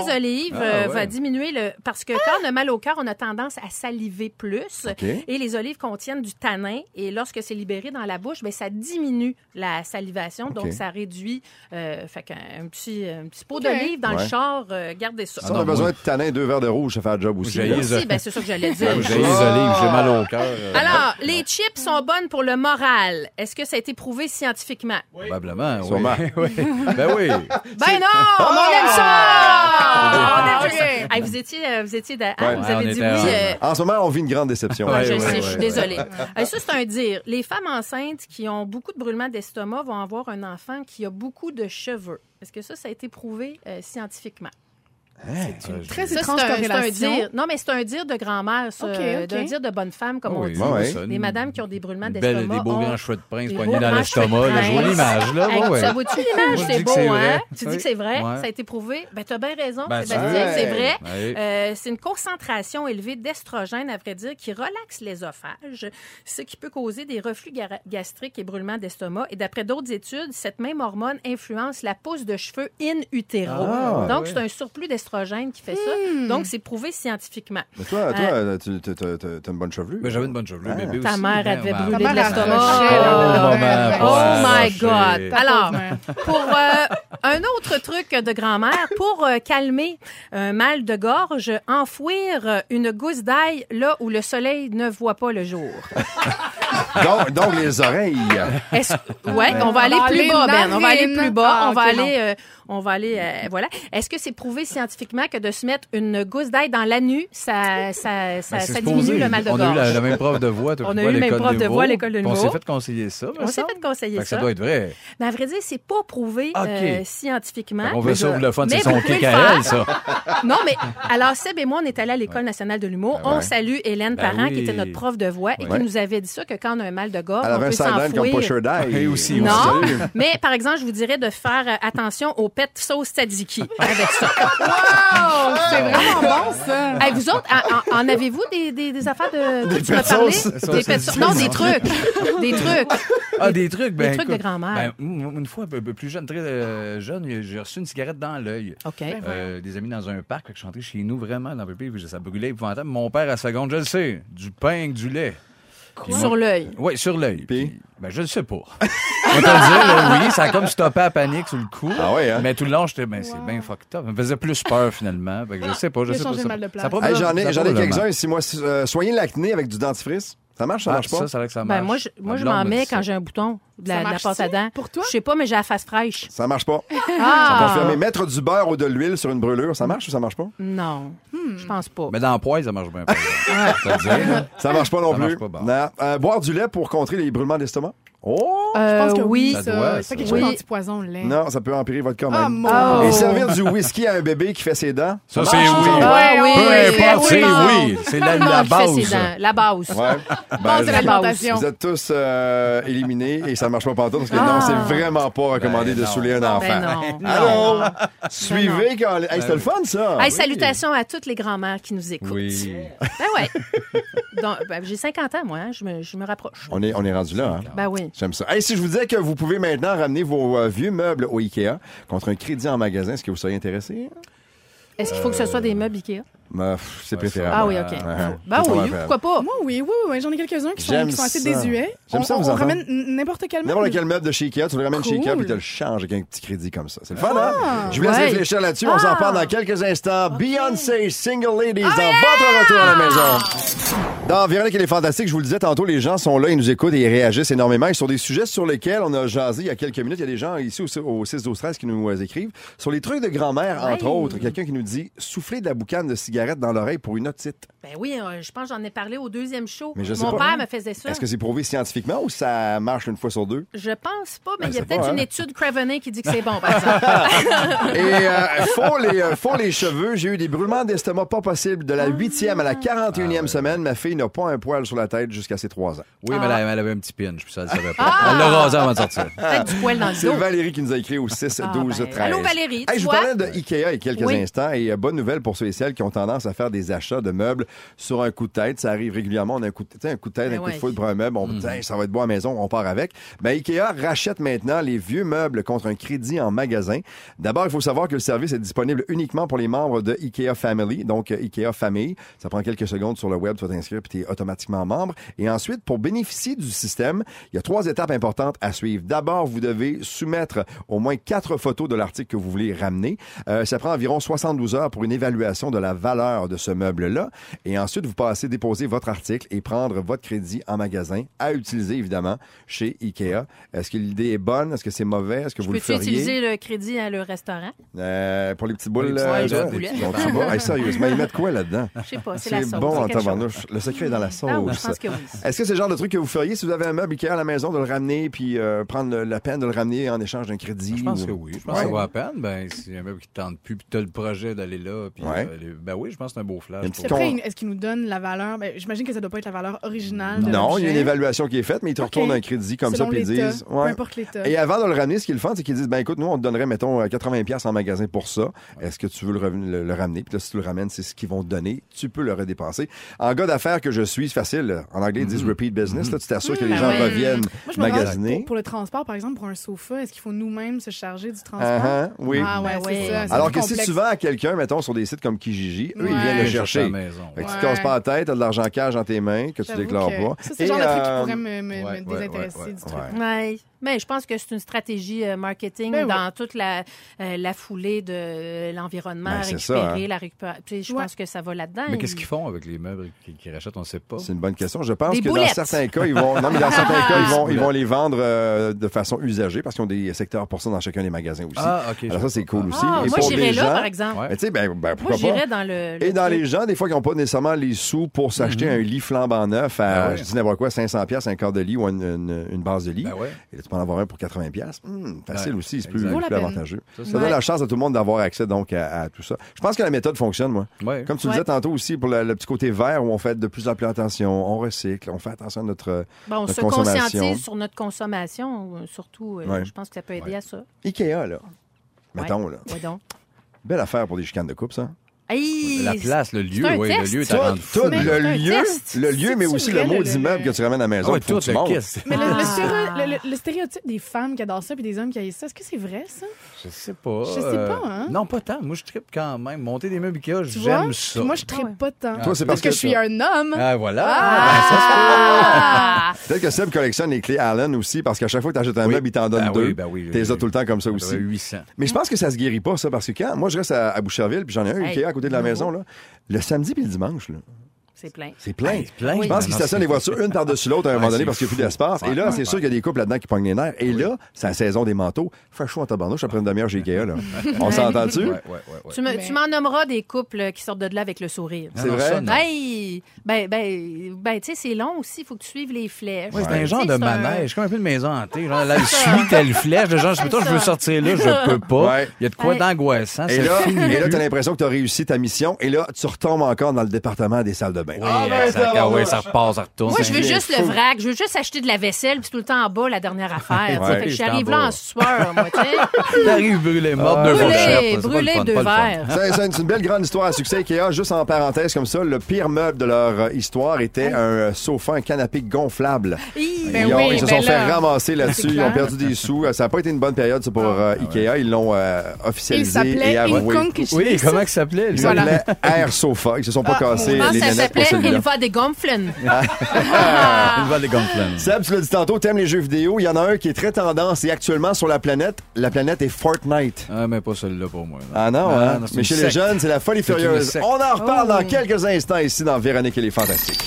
Speaker 8: les olives
Speaker 5: Ah,
Speaker 8: euh, va diminuer le parce que quand on a mal au cœur, on a tendance à saliver plus et les olives contiennent du tanin et lorsque c'est libéré dans la bouche, ben ça diminue la salivation donc ça réduit euh, fait qu'un un petit un petit pot
Speaker 4: OK.
Speaker 8: d'olive dans
Speaker 3: Ouais.
Speaker 8: le char, euh, gardez ça.
Speaker 3: Si
Speaker 5: Ah
Speaker 3: on a besoin de tanin, deux verres de rouge, ça fait un job aussi.
Speaker 5: J'ai
Speaker 3: là.
Speaker 5: les-
Speaker 8: Aussi, ben, c'est ça que j'allais dire.
Speaker 5: J'ai les olives, j'ai mal au cœur. euh,
Speaker 8: Alors, les chips sont bonnes pour le moral. Est-ce que ça a été prouvé scientifiquement?
Speaker 5: Probablement, oui.
Speaker 3: Sûrement.
Speaker 5: Oui. Ben oui.
Speaker 8: Ben non, mais on aime ça!
Speaker 4: Ah,
Speaker 8: On aime ça. vous étiez, vous étiez, de- hein,
Speaker 3: Ouais.
Speaker 8: vous avez dit oui.
Speaker 5: en-
Speaker 8: euh,
Speaker 3: En ce moment, on vit une grande déception.
Speaker 8: Ouais,
Speaker 5: Ouais,
Speaker 8: je
Speaker 5: ouais,
Speaker 8: sais,
Speaker 5: ouais,
Speaker 8: je suis
Speaker 5: ouais.
Speaker 8: désolée. Ça, c'est un dire. Les femmes enceintes qui ont beaucoup de brûlements d'estomac vont avoir un enfant qui a beaucoup de cheveux. Est-ce que ça, ça a été prouvé euh, scientifiquement?
Speaker 5: C'est une
Speaker 4: Très
Speaker 8: Ça,
Speaker 4: étrange
Speaker 8: c'est un, c'est un
Speaker 4: corrélation.
Speaker 8: dire. Non, mais c'est un dire de grand-mère, ça.
Speaker 4: Ok,
Speaker 8: euh,
Speaker 4: ok.
Speaker 8: D'un dire de bonne femme, comme on
Speaker 5: Oui,
Speaker 8: dit.
Speaker 3: Ouais, ouais.
Speaker 5: ça,
Speaker 8: Les madames qui ont des brûlements d'estomac.
Speaker 5: des beaux
Speaker 8: ont-
Speaker 5: grands cheveux de prince poignés dans l'estomac. La jolie image, là.
Speaker 8: Hey,
Speaker 5: ouais, ouais.
Speaker 8: Ça vaut-tu l'image? C'est beau,
Speaker 5: c'est
Speaker 8: hein?
Speaker 5: vrai.
Speaker 8: Tu dis
Speaker 5: Oui.
Speaker 8: que c'est vrai?
Speaker 5: Ouais.
Speaker 8: Ça a été prouvé? Ben, t'as bien raison,
Speaker 5: Ben,
Speaker 8: Sébastien,
Speaker 3: c'est vrai.
Speaker 8: Euh, c'est une concentration élevée d'estrogène, à vrai dire, qui relaxe l'œsophage, ce qui peut causer des reflux ga- gastriques et brûlements d'estomac. Et d'après d'autres études, cette même hormone influence la pousse de cheveux in utero.
Speaker 3: Ah,
Speaker 8: Donc,
Speaker 5: oui.
Speaker 8: c'est un surplus qui fait ça. Donc, c'est prouvé scientifiquement.
Speaker 3: Mais toi, toi, tu tu- t'as t'as une bonne chevelure.
Speaker 5: Ben, j'avais une bonne chevelure.
Speaker 3: Ah.
Speaker 5: bébé
Speaker 8: Ta
Speaker 5: aussi.
Speaker 8: mère, elle
Speaker 5: Ben,
Speaker 8: devait
Speaker 5: ouais.
Speaker 8: brûler
Speaker 4: Ta
Speaker 8: de l'estomac.
Speaker 5: Oh,
Speaker 8: Oh
Speaker 5: pas
Speaker 8: my God! Alors, pour euh, un autre truc de grand-mère, pour euh, calmer un mal de gorge, enfouir euh, une gousse d'ail là où le soleil ne voit pas le jour.
Speaker 3: donc, donc, les oreilles.
Speaker 8: Est-ce- ouais, on va aller plus bas, Ben. On va aller plus bas.
Speaker 4: Ah,
Speaker 8: on va aller, euh, on va aller, euh, voilà. Est-ce que c'est prouvé scientifiquement que de se mettre une gousse d'ail dans l'anus, ça, ça, ça,
Speaker 5: Ben,
Speaker 8: ça
Speaker 5: supposé.
Speaker 8: diminue le mal de
Speaker 5: On
Speaker 8: gorge?
Speaker 5: a eu la, la même prof de voix.
Speaker 8: On a eu
Speaker 5: à
Speaker 8: le même
Speaker 5: l'école
Speaker 8: prof de voix à l'école de
Speaker 5: On s'est fait conseiller ça.
Speaker 8: On s'est fait conseiller
Speaker 5: ça
Speaker 8: ça.
Speaker 5: doit être vrai.
Speaker 8: Mais à vrai dire, c'est pas prouvé
Speaker 5: Ok.
Speaker 8: euh, scientifiquement.
Speaker 5: On veut ça pour le fun, c'est son kick à elle, ça.
Speaker 8: Non, mais alors Seb et moi, on est allés à l'École nationale de l'humour.
Speaker 5: Ben ouais.
Speaker 8: On salue Hélène
Speaker 5: Ben
Speaker 8: Parent,
Speaker 5: oui.
Speaker 8: qui était notre prof de voix et qui nous avait dit ça, que quand on a un mal de gorge,
Speaker 3: Elle
Speaker 8: on
Speaker 3: avait un
Speaker 8: peut
Speaker 3: sideline comme Die.
Speaker 5: Et aussi,
Speaker 8: Non, mais par exemple, je vous dirais de faire euh, attention aux pets sauce tzatziki avec ça.
Speaker 4: Oh, c'est vraiment bon, ça.
Speaker 8: Hey, vous autres, en, avez-vous des, des, des affaires de...
Speaker 3: Des
Speaker 8: parlé?
Speaker 3: sauce?
Speaker 8: Des
Speaker 5: Sauce tzatziki,
Speaker 8: Non, des trucs. Des trucs.
Speaker 5: Ah, des trucs, ben.
Speaker 8: trucs de grand-mère.
Speaker 5: ben, m- une fois, un peu plus jeune, très euh, jeune, j'ai reçu une cigarette dans l'œil.
Speaker 8: OK.
Speaker 5: Euh, des amis dans un parc, je suis rentré chez nous vraiment dans le pays, ça brûlait épouvantable. Mon père, à seconde, je le sais, du pain avec du lait.
Speaker 8: Sur l'œil.
Speaker 5: Oui, sur l'œil.
Speaker 3: Puis?
Speaker 5: Ben, je le sais pas. On dire, là, oui, ça a comme stoppé à panique sur le coup.
Speaker 3: Ah ouais, hein?
Speaker 5: Mais tout le long, j'étais, ben, c'est bien fucked up. Ça me faisait plus peur, finalement. Fait que je sais pas, je sais pas. ça-
Speaker 4: le mal de place.
Speaker 5: ça a
Speaker 3: Hey, j'en ai,
Speaker 5: ça
Speaker 3: ai quelques-uns ici, moi. Euh, l'acné avec du dentifrice. Ça marche, ça
Speaker 5: Ah,
Speaker 3: marche pas?
Speaker 5: ça, ça a l'air que ça marche.
Speaker 8: Ben, moi, je, moi, je m'en
Speaker 5: me
Speaker 8: mets quand j'ai un bouton de la,
Speaker 4: Ça
Speaker 8: de la pâte à dents.
Speaker 4: pour toi?
Speaker 8: Je sais pas, mais j'ai la face fraîche.
Speaker 3: Ça marche pas.
Speaker 8: Ah!
Speaker 3: Confirmé. Mettre du beurre ou de l'huile sur une brûlure, ça marche ou ça marche pas?
Speaker 8: Non, je pense pas.
Speaker 5: Mais dans le poêle, ça marche bien. exemple. Ça
Speaker 3: marche pas non
Speaker 5: Ça
Speaker 3: plus.
Speaker 5: marche pas, bon.
Speaker 3: Non. Euh, boire du lait pour contrer les brûlements d'estomac? Oh!
Speaker 4: Je pense que
Speaker 8: Euh,
Speaker 4: oui,
Speaker 5: Ça
Speaker 4: ça.
Speaker 5: doit,
Speaker 4: C'est
Speaker 5: ça.
Speaker 4: pas quelque chose
Speaker 8: Oui.
Speaker 4: d'antipoison, le lait.
Speaker 3: Non, ça peut empirer votre corps
Speaker 4: Ah,
Speaker 3: même.
Speaker 4: mon
Speaker 8: Oh.
Speaker 3: Et servir du whisky à un bébé qui fait ses dents?
Speaker 5: Ça, c'est oui.
Speaker 8: Ah, oui,
Speaker 5: Peu
Speaker 8: oui,
Speaker 5: importe,
Speaker 8: oui,
Speaker 5: c'est oui. C'est la, la
Speaker 8: fait
Speaker 5: base.
Speaker 8: ses dents. La base.
Speaker 3: Ouais.
Speaker 4: Base
Speaker 3: Ben,
Speaker 4: de l'alimentation.
Speaker 3: vous êtes tous euh, éliminés et ça ne marche pas partout parce que
Speaker 8: Ah.
Speaker 3: non, c'est vraiment pas recommandé
Speaker 5: Ben
Speaker 3: de saouler un enfant.
Speaker 8: Ben non.
Speaker 3: Allô?
Speaker 8: Non.
Speaker 3: Suivez quand. Hey, c'était le fun, ça.
Speaker 8: Hey, salutations à toutes les grand-mères qui nous écoutent.
Speaker 5: Oui.
Speaker 8: Ben ouais. Ben, j'ai 50 ans, moi. hein. Je, me, je me rapproche.
Speaker 3: On est, on est rendu là, hein?
Speaker 8: Ben oui.
Speaker 3: J'aime ça. Si je vous disais que vous pouvez maintenant ramener vos euh, vieux meubles au IKEA contre un crédit en magasin, est-ce que vous seriez intéressé?
Speaker 8: Est-ce qu'il faut que ce soit des meubles Ikea?
Speaker 3: Pff, c'est préférable.
Speaker 8: Ah oui, OK.
Speaker 3: Ouais.
Speaker 8: Ben
Speaker 3: C'est
Speaker 8: oui, pourquoi pas?
Speaker 4: Moi, oui, oui, oui. J'en ai quelques-uns qui sont, qui sont assez désuets.
Speaker 3: J'aime
Speaker 4: on,
Speaker 3: ça,
Speaker 4: on-
Speaker 3: vous
Speaker 4: on ramène n'importe quel meuble.
Speaker 3: N'importe quel meuble de chez Ikea, tu le ramènes chez
Speaker 4: Cool.
Speaker 3: Ikea puis tu le changes avec un petit crédit comme ça. C'est le fun, hein? Je vous laisse
Speaker 8: Ouais.
Speaker 3: réfléchir là-dessus. On s'en
Speaker 8: Ah.
Speaker 3: parle dans quelques instants. Beyoncé, Single Ladies, dans votre retour à la maison. Dans Véronique et les Fantastiques, je vous le disais tantôt, les gens sont là, ils nous écoutent et ils réagissent énormément. Et sur des sujets sur lesquels on a jasé il y a quelques minutes. Il y a des gens ici au, au 6 12 13 qui nous écrivent. Sur les trucs de grand-mère, entre autres, quelqu'un qui nous dit souffler de la boucane de cigarette dans l'oreille pour une otite.
Speaker 8: Ben oui, euh, je pense que j'en ai parlé au deuxième show.
Speaker 3: Mais je sais
Speaker 8: Mon
Speaker 3: pas.
Speaker 8: père me faisait ça.
Speaker 3: Est-ce que c'est prouvé scientifiquement ou ça marche une fois sur deux?
Speaker 8: Je pense pas, mais
Speaker 3: Ben,
Speaker 8: il y a peut-être
Speaker 3: pas,
Speaker 8: une étude Craveney qui dit que c'est bon, par exemple.
Speaker 3: Et euh, font, les, euh, font les cheveux. J'ai eu des brûlements d'estomac pas possibles de la 8e à la 41e semaine. Ma fille n'a pas un poil sur la tête jusqu'à ses 3 ans.
Speaker 5: Oui, mais
Speaker 8: Ah.
Speaker 5: elle, elle avait un petit pinch, puis ça, elle le savait pas. Elle l'a rasé avant de sortir.
Speaker 8: Peut-être du poil dans le
Speaker 3: C'est. Valérie qui nous a écrit au 6
Speaker 8: Ah,
Speaker 3: 12
Speaker 8: ben,
Speaker 3: 13.
Speaker 8: allô, Valérie,
Speaker 3: Hey, je vous parlais de Ikea il y a quelques
Speaker 8: Oui.
Speaker 3: instants et euh, bonne nouvelle pour ceux et celles qui ont tendance à faire des achats de meubles sur un coup de tête. Ça arrive régulièrement. On a un coup de, sais, un coup de tête,
Speaker 8: Ben
Speaker 3: un coup de
Speaker 8: ouais.
Speaker 3: foudre pour un meuble. On dit, Hey, ça va être beau à la maison, on part avec. Ben, Ikea rachète maintenant les vieux meubles contre un crédit en magasin. D'abord, il faut savoir que le service est disponible uniquement pour les membres de Ikea Family, donc euh, Ikea Famille. Ça prend quelques secondes sur le web, tu vas t'inscrire puis tu es automatiquement membre. Et ensuite, pour bénéficier du système, il y a trois étapes importantes à suivre. D'abord, vous devez soumettre au moins quatre photos de l'article que vous voulez ramener. Euh, ça prend environ 72 heures pour une évaluation de la valeur de ce meuble-là. Et ensuite, vous passez déposer votre article et prendre votre crédit en magasin à utiliser, évidemment, chez Ikea. Est-ce que l'idée est bonne? Est-ce que c'est mauvais? Est-ce que vous le
Speaker 8: Peux-tu
Speaker 3: feriez?
Speaker 8: utiliser le crédit à le restaurant?
Speaker 3: Euh, pour les petites boules,
Speaker 5: les
Speaker 3: euh, bas. Hey, sérieusement, ils mettent quoi là-dedans?
Speaker 8: Je sais pas, c'est la sauce.
Speaker 3: bon en tabarnouche. Le secret est dans la sauce.
Speaker 8: Ah oui, je pense que oui.
Speaker 3: Est-ce que c'est le genre de truc que vous feriez si vous avez un meuble Ikea à la maison, de le ramener puis euh, prendre le- la peine de le ramener en échange d'un crédit?
Speaker 5: Je pense
Speaker 3: ou-
Speaker 5: que oui. Je pense
Speaker 3: Ouais.
Speaker 5: que ça vaut la peine. Ben, si un meuble qui te tente plus, puis t'as le projet d'aller là, puis
Speaker 3: Ouais.
Speaker 5: euh, les- ben oui, je pense que c'est un beau flash. Pour-
Speaker 4: Après, est-ce qu'ils nous donnent la valeur? Ben, J'imagine que ça doit pas être la valeur originale. de
Speaker 3: Non, il y a une évaluation qui est faite, mais ils te retournent un crédit comme
Speaker 4: Selon
Speaker 3: ça, puis ils disent.
Speaker 4: Peu importe l'État.
Speaker 3: Et avant de le ramener, ce qu'ils font, c'est qu'ils disent ben écoute, nous, on te donnerait, mettons, euh, 80$ piastres en magasin pour ça. Est-ce que tu veux le, reven- le- le ramener? Puis là, si tu le ramènes, c'est ce qu'ils vont te donner. Tu peux le redépenser. En gars d'affaires que je suis, c'est facile. En anglais, ils disent repeat business. Là, tu t'assures que les
Speaker 4: Mm,
Speaker 3: gens
Speaker 4: ouais.
Speaker 3: reviennent
Speaker 4: Moi, je
Speaker 3: magasiner.
Speaker 4: pour, pour le transport, par exemple, pour un sofa, est-ce qu'il faut nous-mêmes se charger du transport?
Speaker 3: Uh-huh, oui.
Speaker 4: Ah ouais,
Speaker 8: Ben oui.
Speaker 4: ça.
Speaker 3: Alors que si tu vends à quelqu'un, mettons, sur des sites comme Kijiji, eux, ils viennent le chercher.
Speaker 5: à la maison.
Speaker 3: Fait que tu te casses pas la tête, t'as de l'argent cash dans tes mains que tu déclares
Speaker 4: que
Speaker 3: pas.
Speaker 4: Ça, c'est le genre de truc qui
Speaker 3: euh,
Speaker 4: pourrait me, me- me désintéresser du
Speaker 5: ouais.
Speaker 4: truc.
Speaker 8: Mais je pense que c'est une stratégie euh, marketing
Speaker 4: Ben oui.
Speaker 8: dans toute la, euh, la foulée de euh, l'environnement,
Speaker 3: Ben,
Speaker 8: récupérer,
Speaker 3: ça, hein.
Speaker 8: la sais, Je
Speaker 4: Ouais.
Speaker 8: pense que ça va là-dedans.
Speaker 5: Mais qu'est-ce qu'ils font avec les meubles qu'ils rachètent, on ne sait pas.
Speaker 3: C'est une bonne question. Je pense
Speaker 8: Des
Speaker 3: que
Speaker 8: boulettes.
Speaker 3: dans certains cas, ils vont, non, mais dans certains cas, ils vont, ils vont les vendre euh, de façon usagée parce qu'ils ont des secteurs pour ça dans chacun des magasins aussi.
Speaker 5: Ah, OK.
Speaker 3: Alors ça, c'est cool aussi.
Speaker 8: Ah,
Speaker 3: Et
Speaker 8: moi,
Speaker 3: pour
Speaker 8: j'irais
Speaker 3: les
Speaker 8: là,
Speaker 3: gens,
Speaker 8: par exemple.
Speaker 5: Ouais.
Speaker 3: ben, sais, ben, ben,
Speaker 8: Moi,
Speaker 3: pourquoi
Speaker 8: j'irais
Speaker 3: pas?
Speaker 8: dans le. le
Speaker 3: Et dans
Speaker 8: truc.
Speaker 3: les gens, des fois, qui n'ont pas nécessairement les sous pour s'acheter un lit flambant neuf à, je dis n'importe quoi, 500 pièces un quart de lit ou une base de lit. Tu peux en avoir un pour 80 pièces. Hum, facile
Speaker 5: Ouais,
Speaker 3: aussi, c'est plus, avantageux. Ça,
Speaker 5: Ça,
Speaker 3: donne
Speaker 4: ouais.
Speaker 3: la chance à tout le monde d'avoir accès donc à, à tout ça. Je pense que la méthode fonctionne, moi.
Speaker 5: Ouais.
Speaker 3: Comme tu le
Speaker 8: Ouais.
Speaker 3: disais tantôt aussi, pour le, le petit côté vert où on fait de plus en plus attention, on recycle, on fait attention à notre
Speaker 8: Bon, on
Speaker 3: notre
Speaker 8: se
Speaker 3: consommation.
Speaker 8: conscientise sur notre consommation, euh, surtout. euh,
Speaker 3: Ouais.
Speaker 8: Je pense que ça peut aider à ça.
Speaker 3: Ikea, là. Mettons, là.
Speaker 8: Ouais, donc.
Speaker 3: Belle affaire pour des chicanes de coupe, ça.
Speaker 8: Hey,
Speaker 5: La place, le lieu, oui, le lieu est
Speaker 8: Tout-
Speaker 5: rendre fou.
Speaker 3: Le lieu, le lieu, mais aussi le mot
Speaker 4: le-
Speaker 3: d'immeuble
Speaker 4: le-
Speaker 3: que tu ramènes à la maison.
Speaker 5: Ah tout.
Speaker 4: Mais le,
Speaker 8: Ah.
Speaker 4: stéréo- le- stéréotype des femmes qui adorent ça puis des hommes qui haïssent ça, est-ce que c'est vrai, ça?
Speaker 5: Je sais pas.
Speaker 4: Je sais
Speaker 5: euh,
Speaker 4: pas, hein.
Speaker 5: Non, pas tant. Moi, je tripe quand même. Monter des meubles Ikea, j'aime ça.
Speaker 4: Moi, je
Speaker 8: Ah ouais.
Speaker 4: traite pas tant.
Speaker 3: Toi, c'est
Speaker 4: parce que je suis un homme.
Speaker 5: Ah, voilà.
Speaker 8: Ah!
Speaker 3: Peut-être que Seb collectionne les clés Allen aussi, parce qu'à chaque fois que tu achètes un meuble, il t'en donne
Speaker 5: Ben
Speaker 3: deux.
Speaker 5: oui, ben oui,
Speaker 3: T'es
Speaker 5: oui.
Speaker 3: tout le temps comme ça aussi.
Speaker 5: doit être 800.
Speaker 3: Mais je pense que ça se guérit pas, ça, parce que quand moi je reste à, Boucherville, puis j'en ai un Ikea à côté de la maison, là, le samedi puis le dimanche, là,
Speaker 8: C'est plein.
Speaker 3: c'est plein.
Speaker 5: Hey, plein.
Speaker 3: Je pense qu'ils stationnent les voitures une par-dessus l'autre à un
Speaker 5: Ouais,
Speaker 3: moment donné parce qu'il n'y a plus d'espace. Et là, c'est sûr qu'il y a des couples là-dedans qui pognent les nerfs. Et là, c'est la saison des manteaux. Fait chaud en tabarnouche après une demi-heure chez Ikea, là. On s'entend-tu?
Speaker 5: Ouais, ouais, ouais, ouais.
Speaker 8: Tu me-
Speaker 4: Mais-
Speaker 8: tu m'en nommeras des couples qui sortent de là avec le sourire.
Speaker 3: C'est vrai?
Speaker 5: ça, non.
Speaker 8: Hey! Ben, ben, ben tu sais, c'est long aussi. Il faut que tu suives les flèches.
Speaker 5: Ouais, c'est
Speaker 8: Tu
Speaker 5: un genre de manège, comme un peu de maison hantée. Genre, là, suis telle flèche, genre, je, je veux sortir là, je peux pas. Il y a de quoi d'angoissant.
Speaker 3: Et là,
Speaker 5: plus.
Speaker 3: t'as l'impression que tu as réussi ta mission. Et là, tu retombes encore dans le département des salles de bain.
Speaker 5: Oui,
Speaker 3: Ah, ben,
Speaker 5: ça,
Speaker 3: ça,
Speaker 5: ouais, ça repart, ça retourne.
Speaker 8: Moi, je veux juste
Speaker 3: fou.
Speaker 8: le vrac. Je veux juste acheter de la vaisselle, puis tout le temps en bas, la dernière affaire.
Speaker 3: Ouais.
Speaker 8: Fait que J'arrive là en sueur, moi, tu sais.
Speaker 5: T'arrives brûlé, morte de
Speaker 8: Brûlé, brûlé deux verres.
Speaker 3: C'est une, belle grande histoire à succès. Ikea, juste en parenthèse comme ça, le pire meuble de leur euh, histoire était un euh, sofa, un canapé gonflable.
Speaker 4: Ben
Speaker 3: ils, ont-
Speaker 4: oui,
Speaker 3: ils se
Speaker 4: ben
Speaker 3: sont fait
Speaker 4: là,
Speaker 3: ramasser là-dessus. Ils ont perdu des sous. Ça n'a pas été une bonne période ça, pour euh, Ikea. Ils l'ont euh,
Speaker 4: Il
Speaker 3: officialisé
Speaker 4: s'appelait.
Speaker 5: Oui, comment il s'appelait, lui?
Speaker 3: Il
Speaker 4: Voilà.
Speaker 3: s'appelait Air Sofa. Ils se sont pas
Speaker 4: Ah,
Speaker 3: cassés les pour
Speaker 8: s'appelait
Speaker 3: celui-là.
Speaker 8: Il va des gonflen.
Speaker 5: Il va des gonflants.
Speaker 3: Seb, tu l'as dit tantôt, t'aimes les jeux vidéo. Il y en a un qui est très tendance et actuellement sur la planète. La planète est Fortnite.
Speaker 5: Ah, mais pas celui-là pour moi.
Speaker 3: Ah non,
Speaker 5: Ah,
Speaker 3: hein?
Speaker 5: non,
Speaker 3: Mais chez les jeunes, c'est la folie furieuse. On en reparle
Speaker 4: Oh.
Speaker 3: dans quelques instants ici dans Véronique et les Fantastiques.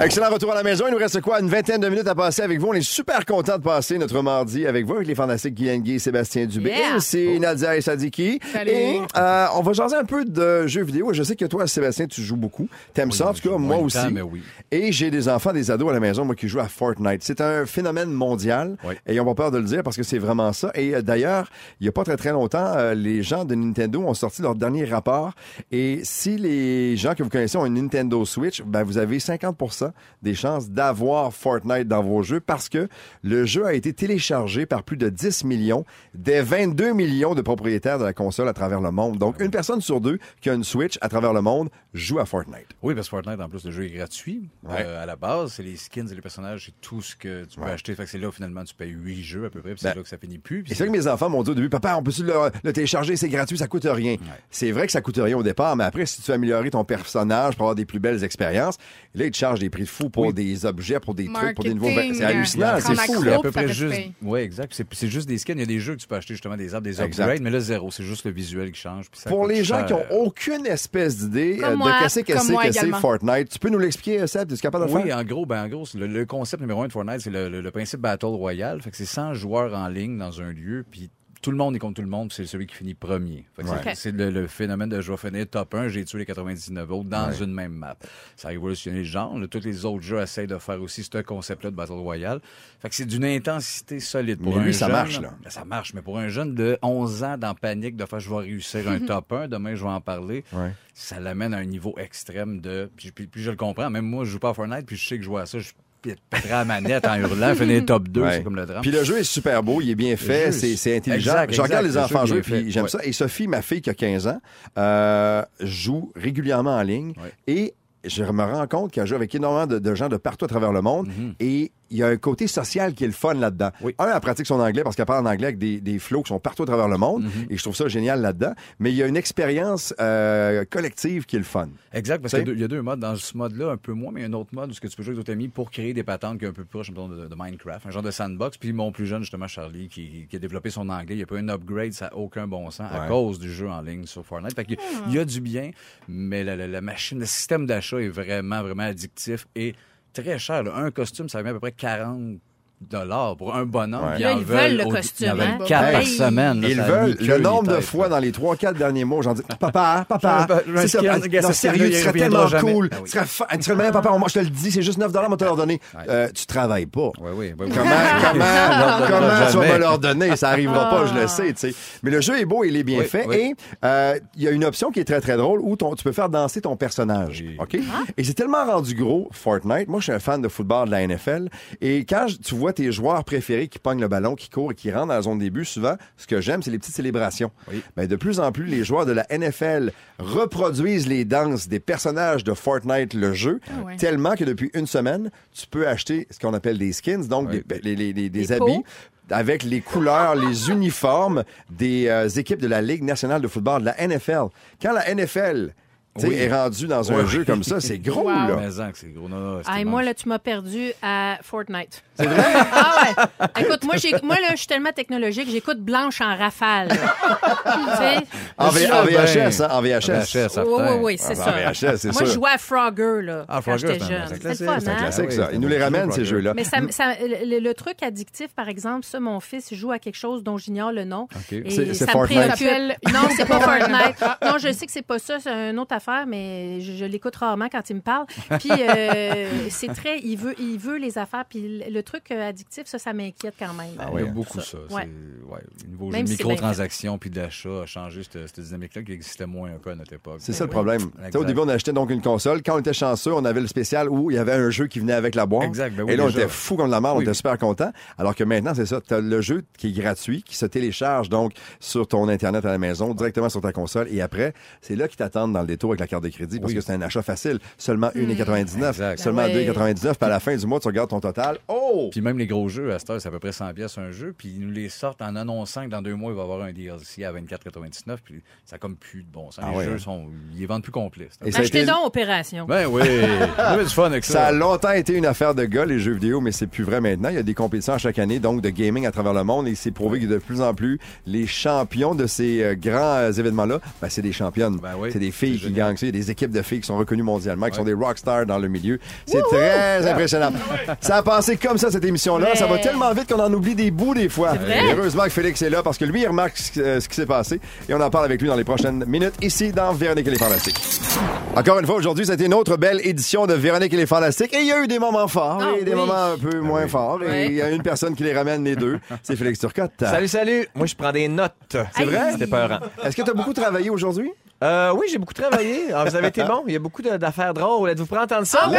Speaker 3: Excellent retour à la maison. Il nous reste quoi? Une vingtaine de minutes à passer avec vous. On est super content de passer notre mardi avec vous, avec les Fantastiques Guyane Guy et Sébastien Dubé.
Speaker 8: Yeah.
Speaker 3: C'est Nadia et Sadiki.
Speaker 4: Salut.
Speaker 3: Et euh, on va jaser un peu de jeux vidéo. Je sais que toi, Sébastien, tu joues beaucoup. T'aimes ça, tout cas, moi aussi.
Speaker 5: temps, mais oui.
Speaker 3: Et j'ai des enfants, des ados à la maison, moi, qui jouent à Fortnite. C'est un phénomène mondial.
Speaker 5: Oui.
Speaker 3: Et ils n'ont pas peur de le dire parce que c'est vraiment ça. Et euh, d'ailleurs, il n'y a pas très très longtemps, euh, les gens de Nintendo ont sorti leur dernier rapport. Et si les gens que vous connaissez ont une Nintendo Switch, ben, vous avez 50% des chances d'avoir Fortnite dans vos jeux parce que le jeu a été téléchargé par plus de 10 millions des 22 millions de propriétaires de la console à travers le monde. Donc, une personne sur deux qui a une Switch à travers le monde joue à Fortnite.
Speaker 5: Oui, parce que Fortnite, en plus, le jeu est gratuit.
Speaker 3: Ouais.
Speaker 5: Euh, à la base, c'est les skins et les personnages, c'est tout ce que tu peux acheter. Fait que c'est là, finalement, tu payes 8 jeux à peu près, puis
Speaker 3: Ben,
Speaker 5: c'est là que ça finit plus.
Speaker 3: c'est vrai que mes enfants m'ont dit au début, papa, on peut le, le télécharger, c'est gratuit, ça coûte rien. C'est vrai que ça coûte rien au départ, mais après, si tu veux améliorer ton personnage pour avoir des plus belles expériences, là, ils te chargent des prix de fou pour des objets, pour des trucs, pour des nouveaux. C'est hallucinant,
Speaker 4: euh,
Speaker 3: c'est fou, là.
Speaker 5: à peu près
Speaker 4: te
Speaker 5: juste. Oui, exact. C'est, c'est juste des skins. Il y a des jeux que tu peux acheter justement des arbres, des
Speaker 3: Exact.
Speaker 5: upgrades, mais là, zéro. C'est juste le visuel qui change. puis ça
Speaker 3: Pour les gens qui
Speaker 5: cher.
Speaker 3: ont aucune espèce d'idée euh, de qu'est-ce que
Speaker 4: Comme
Speaker 3: c'est Fortnite, tu peux nous l'expliquer, Seb? Tu es capable de le
Speaker 5: Oui,
Speaker 3: faire?
Speaker 5: en gros, ben, en gros, le, le concept numéro un de Fortnite, c'est le, le- le principe Battle Royale. Fait que c'est 100 joueurs en ligne dans un lieu, puis tout le monde est contre tout le monde, puis c'est celui qui finit premier. Fait que c'est-
Speaker 8: Ouais.
Speaker 5: C'est le, le phénomène de je vais finir top 1, j'ai tué les 99 autres dans une même map. Ça a révolutionné le genre. Là, tous les autres jeux essayent de faire aussi ce concept-là de Battle Royale. Fait que c'est d'une intensité solide. Pour
Speaker 3: Mais
Speaker 5: un
Speaker 3: lui, ça
Speaker 5: jeune,
Speaker 3: marche, là.
Speaker 5: Ben, ça marche, mais pour un jeune de 11 ans dans panique de faire je vais réussir un top 1, demain je vais en parler,
Speaker 3: Ouais.
Speaker 5: ça l'amène à un niveau extrême de. Puis, puis- puis je le comprends. Même moi, je joue pas à Fortnite, puis je sais que je joue à ça. Je pèterais la manette en hurlant, finir top 2,
Speaker 3: Ouais.
Speaker 5: c'est comme le drame.
Speaker 3: Puis le jeu est super beau, il est bien fait, c'est intelligent.
Speaker 5: exact,
Speaker 3: je regarde
Speaker 5: exact,
Speaker 3: les
Speaker 5: le
Speaker 3: enfants jouer, puis j'aime
Speaker 5: Ouais.
Speaker 3: ça. Et Sophie, ma fille qui a 15 ans, euh, joue régulièrement en ligne
Speaker 5: Ouais.
Speaker 3: et je me rends compte qu'elle joue avec énormément de, de gens de partout à travers le monde
Speaker 5: Mhm.
Speaker 3: et il y a un côté social qui est le fun là-dedans.
Speaker 5: Oui.
Speaker 3: Un, elle pratique son anglais parce qu'elle parle en anglais avec des, des flots qui sont partout à travers le monde.
Speaker 5: Mm-hmm.
Speaker 3: Et je trouve ça génial là-dedans. Mais il y a une expérience euh, collective qui est le fun.
Speaker 5: Exact, parce qu'il y, a deux- il y a deux modes. Dans ce mode-là, un peu moins, mais il y a un autre mode où ce que tu peux jouer avec d'autres amis pour créer des patentes qui est un peu proche de, de Minecraft, un genre de sandbox. Puis mon plus jeune, justement, Charlie, qui, qui a développé son anglais, il n'y a pas un upgrade, ça n'a aucun bon sens à cause du jeu en ligne sur Fortnite. Fait qu'il il y a du bien, mais la, la- la machine, le système d'achat est vraiment, vraiment addictif et très cher. là. Un costume, ça va à peu près 40 dollars pour un bonhomme.
Speaker 3: Ouais.
Speaker 8: Là, ils veulent le
Speaker 5: au-
Speaker 8: costume,
Speaker 5: Ils en veulent
Speaker 8: hein?
Speaker 5: quatre
Speaker 4: Hey.
Speaker 5: par semaine. là,
Speaker 3: Ils veulent le nombre de fois dans les 3-4 derniers mots, j'en dis Papa, papa, c'est ça, non,
Speaker 5: ce
Speaker 3: sérieux, tu serais tellement
Speaker 5: jamais.
Speaker 3: cool.
Speaker 5: Ah oui.
Speaker 3: Tu serais, fa- tu serais le meilleur papa. Moi, je te le dis, c'est juste 9 on va te leur donner. Euh, tu travailles pas.
Speaker 5: Oui, oui, oui.
Speaker 3: Comment, comment, comment tu vas me leur donner? Ça arrivera pas, je le sais, tu sais. Mais le jeu est beau, il est bien fait. Et euh, il y a une option qui est très, très drôle où tu peux faire danser ton personnage. OK? Et c'est tellement rendu gros, Fortnite. Moi, je suis un fan de football de la NFL. Et quand tu vois tes joueurs préférés qui pognent le ballon, qui courent et qui rentrent dans la zone de début, souvent, ce que j'aime, c'est les petites célébrations.
Speaker 5: Oui.
Speaker 3: Ben, de plus en plus, les joueurs de la NFL reproduisent les danses des personnages de Fortnite, le jeu,
Speaker 4: Ah ouais.
Speaker 3: tellement que depuis une semaine, tu peux acheter ce qu'on appelle des skins, donc
Speaker 5: Oui.
Speaker 3: des, les- les- les- des
Speaker 8: Des
Speaker 3: habits
Speaker 8: peaux.
Speaker 3: avec les couleurs, les uniformes des euh, équipes de la Ligue nationale de football, de la NFL. Quand la NFL
Speaker 5: Oui.
Speaker 3: est rendue dans un jeu comme ça, c'est gros,
Speaker 4: Wow.
Speaker 3: là.
Speaker 5: Mais c'est gros. Non, non,
Speaker 8: Ah, et moi, là, tu m'as perdu à Fortnite. C'est vrai? ah ouais. Écoute, moi, j'ai, moi, là, je suis tellement technologique, j'écoute Blanche en rafale.
Speaker 3: En, V- en
Speaker 5: ben,
Speaker 3: VHS, hein, en VHS.
Speaker 8: Oui, oui, oui, c'est
Speaker 3: Ah,
Speaker 8: ça.
Speaker 3: VHS, c'est
Speaker 8: Moi, je jouais à Frogger, là,
Speaker 5: Ah,
Speaker 8: quand
Speaker 5: Frogger,
Speaker 8: j'étais
Speaker 5: c'est un-
Speaker 8: jeune.
Speaker 5: c'est un classique, un
Speaker 8: hein?
Speaker 3: Classique,
Speaker 5: Ah
Speaker 3: ça. Ils nous
Speaker 5: un
Speaker 3: les ramènent, ces jeux-là.
Speaker 8: Mais ça, ça- le, le truc addictif, par exemple, ça, mon fils joue à quelque chose dont j'ignore le nom.
Speaker 5: OK.
Speaker 8: Et
Speaker 3: C'est- Fortnite.
Speaker 8: Non, c'est pas Fortnite. Non, je sais que c'est pas ça, c'est une autre mais je, je l'écoute rarement quand il me parle. Puis euh, c'est très, il veut, il veut les affaires. Puis le, truc euh, addictif, ça, ça m'inquiète quand même.
Speaker 5: Ah,
Speaker 3: ouais.
Speaker 5: il y a beaucoup ça.
Speaker 8: Ouais.
Speaker 5: Ouais, le niveau
Speaker 8: Même
Speaker 5: jeu de
Speaker 8: si c'est bien
Speaker 5: microtransactions puis d'achat a changé cette, cette dynamique-là qui existait moins un peu à notre époque.
Speaker 3: C'est ça le
Speaker 8: oui.
Speaker 3: problème. Tu sais, Au début, on achetait donc une console. Quand on était chanceux, on avait le spécial où il y avait un jeu qui venait avec la boîte.
Speaker 5: Exact, ben oui,
Speaker 3: Et là, on
Speaker 5: déjà.
Speaker 3: était fou comme la mort, on
Speaker 5: Oui,
Speaker 3: était
Speaker 5: oui.
Speaker 3: super content. Alors que maintenant, c'est ça. Tu as le jeu qui est gratuit, qui se télécharge donc sur ton Internet à la maison, directement sur ta console. Et après, c'est là qu'ils t'attendent dans le détour avec la carte de crédit parce
Speaker 5: Oui.
Speaker 3: que c'est un achat facile. Seulement 1,99.
Speaker 5: Exact.
Speaker 3: Seulement
Speaker 8: Ben ouais.
Speaker 3: 2,99. Puis à la fin du mois, tu regardes ton total. Oh!
Speaker 5: Puis même les gros jeux, à cette heure, c'est à peu près 100 pièces un jeu, puis ils nous les sortent en annonçant que dans deux mois, il va y avoir un DLC à 24,99, puis ça a comme plus de bon sens.
Speaker 3: Ah
Speaker 5: les
Speaker 3: ouais,
Speaker 5: jeux sont, ils les vendent plus complets.
Speaker 3: a
Speaker 8: Achetez donc Opération.
Speaker 5: Ben oui, du fun avec ça.
Speaker 3: Ça a longtemps été une affaire de gars, les jeux vidéo, mais c'est plus vrai maintenant. Il y a des compétitions à chaque année, donc de gaming à travers le monde, et c'est prouvé que de plus en plus, les champions de ces euh, grands euh, événements-là, ben, c'est des championnes.
Speaker 5: Ben oui,
Speaker 3: c'est des filles qui Il y a des équipes de filles qui sont reconnues mondialement, qui
Speaker 5: Ouais.
Speaker 3: sont des rockstars dans le milieu. C'est très impressionnant. ça a passé comme ça, cette émission-là. Ça va tellement vite qu'on en oublie des bouts des fois. heureusement que Félix est là, parce que lui, il remarque ce, euh, ce qui s'est passé, et on en parle avec lui dans les prochaines minutes, ici, dans Véronique et les Fantastiques. Encore une fois, aujourd'hui, c'était une autre belle édition de Véronique et les Fantastiques. Et il y a eu des moments forts
Speaker 8: Ah
Speaker 3: et des
Speaker 8: oui.
Speaker 3: moments un peu moins forts. Et il y a une personne qui les ramène les deux. C'est Félix Turcotte.
Speaker 2: Salut, salut. Moi, je prends des notes. C'est
Speaker 8: vrai?
Speaker 2: C'était peurant.
Speaker 3: Est-ce que tu as beaucoup travaillé aujourd'hui?
Speaker 2: Euh, oui, j'ai beaucoup travaillé. Alors, vous avez été bon. Il y a beaucoup de- d'affaires drôles. Êtes-vous prêts à entendre ça?
Speaker 8: Ah oui!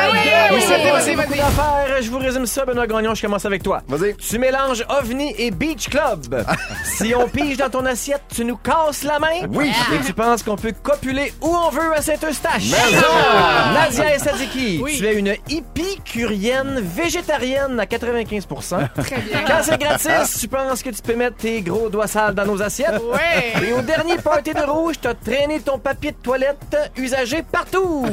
Speaker 2: Il
Speaker 8: Oui,
Speaker 2: s'est
Speaker 8: oui,
Speaker 2: passé
Speaker 8: oui,
Speaker 2: beaucoup
Speaker 8: oui.
Speaker 2: d'affaires. Je vous résume ça, Benoît Gagnon. Je commence avec toi.
Speaker 3: Vas-y.
Speaker 2: Tu mélanges OVNI et Beach Club. si on pige dans ton assiette, tu nous casses la main.
Speaker 3: Oui.
Speaker 2: Et tu penses qu'on peut copuler où on veut à Saint-Eustache. Nadia et Sadiki,
Speaker 4: Oui.
Speaker 2: tu es une épicurienne végétarienne à 95%
Speaker 4: Très bien.
Speaker 2: Quand c'est gratis, tu penses que tu peux mettre tes gros doigts sales dans nos assiettes.
Speaker 4: Ouais.
Speaker 2: Et au dernier party de rouge, t'as traîné ton papier de toilette usagé partout.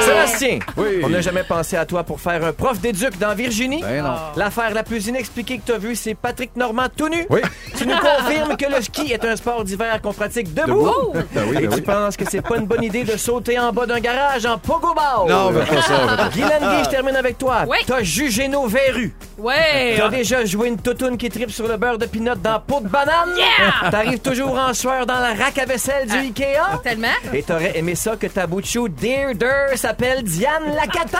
Speaker 2: Sébastien,
Speaker 3: Oui.
Speaker 2: on n'a jamais pensé à toi pour faire un prof d'éduc dans Virginie.
Speaker 5: Ben non.
Speaker 2: L'affaire la plus inexpliquée que t'as vue, c'est Patrick Normand tout nu.
Speaker 5: Oui.
Speaker 2: Tu nous confirmes que le ski est un sport d'hiver qu'on pratique debout.
Speaker 3: Ben oui,
Speaker 2: Et
Speaker 3: ben
Speaker 2: tu
Speaker 3: oui.
Speaker 2: penses que c'est pas une bonne idée de sauter en bas d'un garage en pogo ball.
Speaker 5: Non, mais pas ça.
Speaker 2: Guylaine Gay, je termine avec toi.
Speaker 8: Oui.
Speaker 2: T'as jugé nos verrues.
Speaker 8: Ouais.
Speaker 2: T'as déjà joué une toutoune qui tripe sur le beurre de pinot dans peau de banane?
Speaker 8: Yeah!
Speaker 2: T'arrives toujours en sueur dans la rack à vaisselle du Ikea?
Speaker 8: Tellement.
Speaker 2: Et t'aurais aimé ça que ta bout de chou Dear Der s'appelle Diane Lacatin!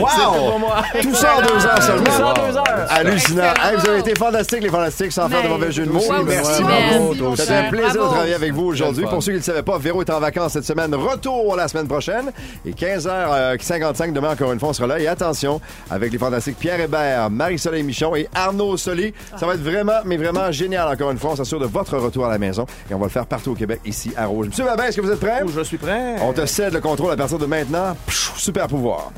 Speaker 3: Wow! Tout ça en deux heures seulement.
Speaker 2: Tout ça en deux heures.
Speaker 3: Hallucinant. Hey, vous avez été fantastiques, les fantastiques, sans faire de
Speaker 8: Mais-
Speaker 3: mauvais jeu de mots. Merci beaucoup. C'était un plaisir
Speaker 8: Bravo.
Speaker 3: de travailler avec vous aujourd'hui. Pour ceux qui ne le savaient pas, Véro est en vacances cette semaine. Retour la semaine prochaine. Et 15h55 demain, encore une fois, on sera là. Et attention, avec les fantastiques Pierre Hébert, Marie-Soleil Michon et Arnaud Soli. Ça va être vraiment, mais vraiment génial, encore une fois. On s'assure de votre retour à la maison. Et on va le faire partout au Québec, ici à Rouge. Monsieur Babin, est-ce que vous êtes prêts?
Speaker 2: Je suis prêt.
Speaker 3: On te cède le contrôle à partir de maintenant. Pfiou, super pouvoir.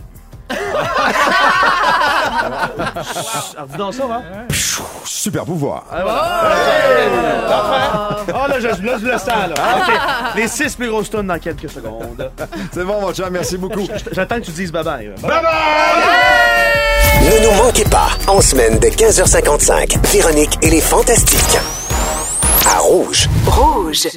Speaker 9: Alors, dis donc ça, hein?
Speaker 3: Super pouvoir.
Speaker 9: Ah, voilà. Ah, là, je, là, je le sens, là. OK. Les six plus grosses tonnes dans quelques secondes.
Speaker 3: C'est bon, mon chum, merci beaucoup.
Speaker 9: J'attends que tu dises bye-bye.
Speaker 1: Ne nous manquez pas, en semaine de 15h55, Véronique et les Fantastiques. À Rouge.
Speaker 10: Rouge.